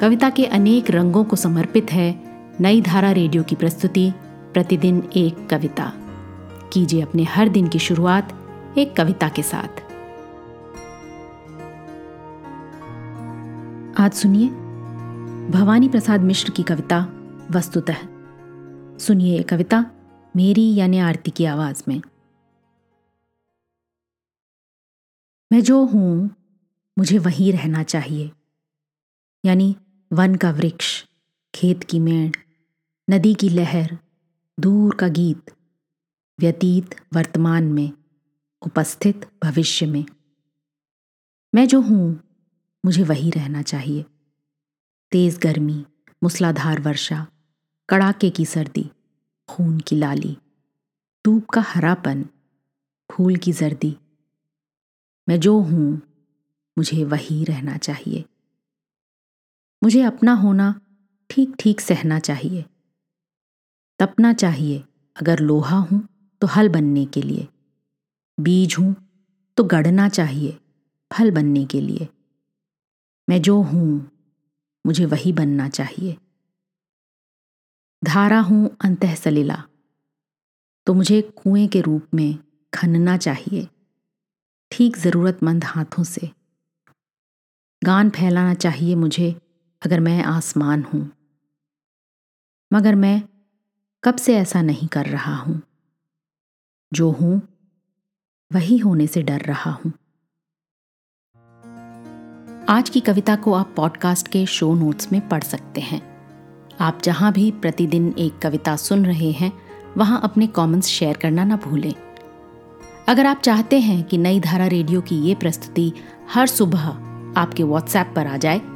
कविता के अनेक रंगों को समर्पित है नई धारा रेडियो की प्रस्तुति, प्रतिदिन एक कविता। कीजिए अपने हर दिन की शुरुआत एक कविता के साथ। आज सुनिए भवानी प्रसाद मिश्र की कविता, वस्तुतः। सुनिए ये कविता मेरी यानी आरती की आवाज़ में। मैं जो हूँ, मुझे वहीं रहना चाहिए। यानी वन का वृक्ष, खेत की मेड़, नदी की लहर, दूर का गीत, व्यतीत वर्तमान में, उपस्थित भविष्य में। मैं जो हूँ, मुझे वही रहना चाहिए। तेज गर्मी, मूसलाधार वर्षा, कड़ाके की सर्दी, खून की लाली धूप का हरापन, फूल की जर्दी। मैं जो हूँ, मुझे वही रहना चाहिए। मुझे अपना होना ठीक ठीक सहना चाहिए। तपना चाहिए, अगर लोहा हूँ तो हल बनने के लिए। बीज हूँ तो गढ़ना चाहिए, फल बनने के लिए। मैं जो हूँ, मुझे वही बनना चाहिए। धारा हूँ अंतः सलीला तो मुझे कुएँ के रूप में खनना चाहिए, ठीक ज़रूरतमंद हाथों से। गान फैलाना चाहिए मुझे अगर मैं आसमान हूँ। मगर मैं कब से ऐसा नहीं कर रहा हूँ? जो हूँ, वही होने से डर रहा हूँ। आज की कविता को आप पॉडकास्ट के शो नोट्स में पढ़ सकते हैं। आप जहाँ भी प्रतिदिन एक कविता सुन रहे हैं, वहाँ अपने कमेंट्स शेयर करना ना भूलें। अगर आप चाहते हैं कि नई धारा रेडियो की ये प्रस्तुति हर सुबह आपके व्हाट्सएप पर आ जाए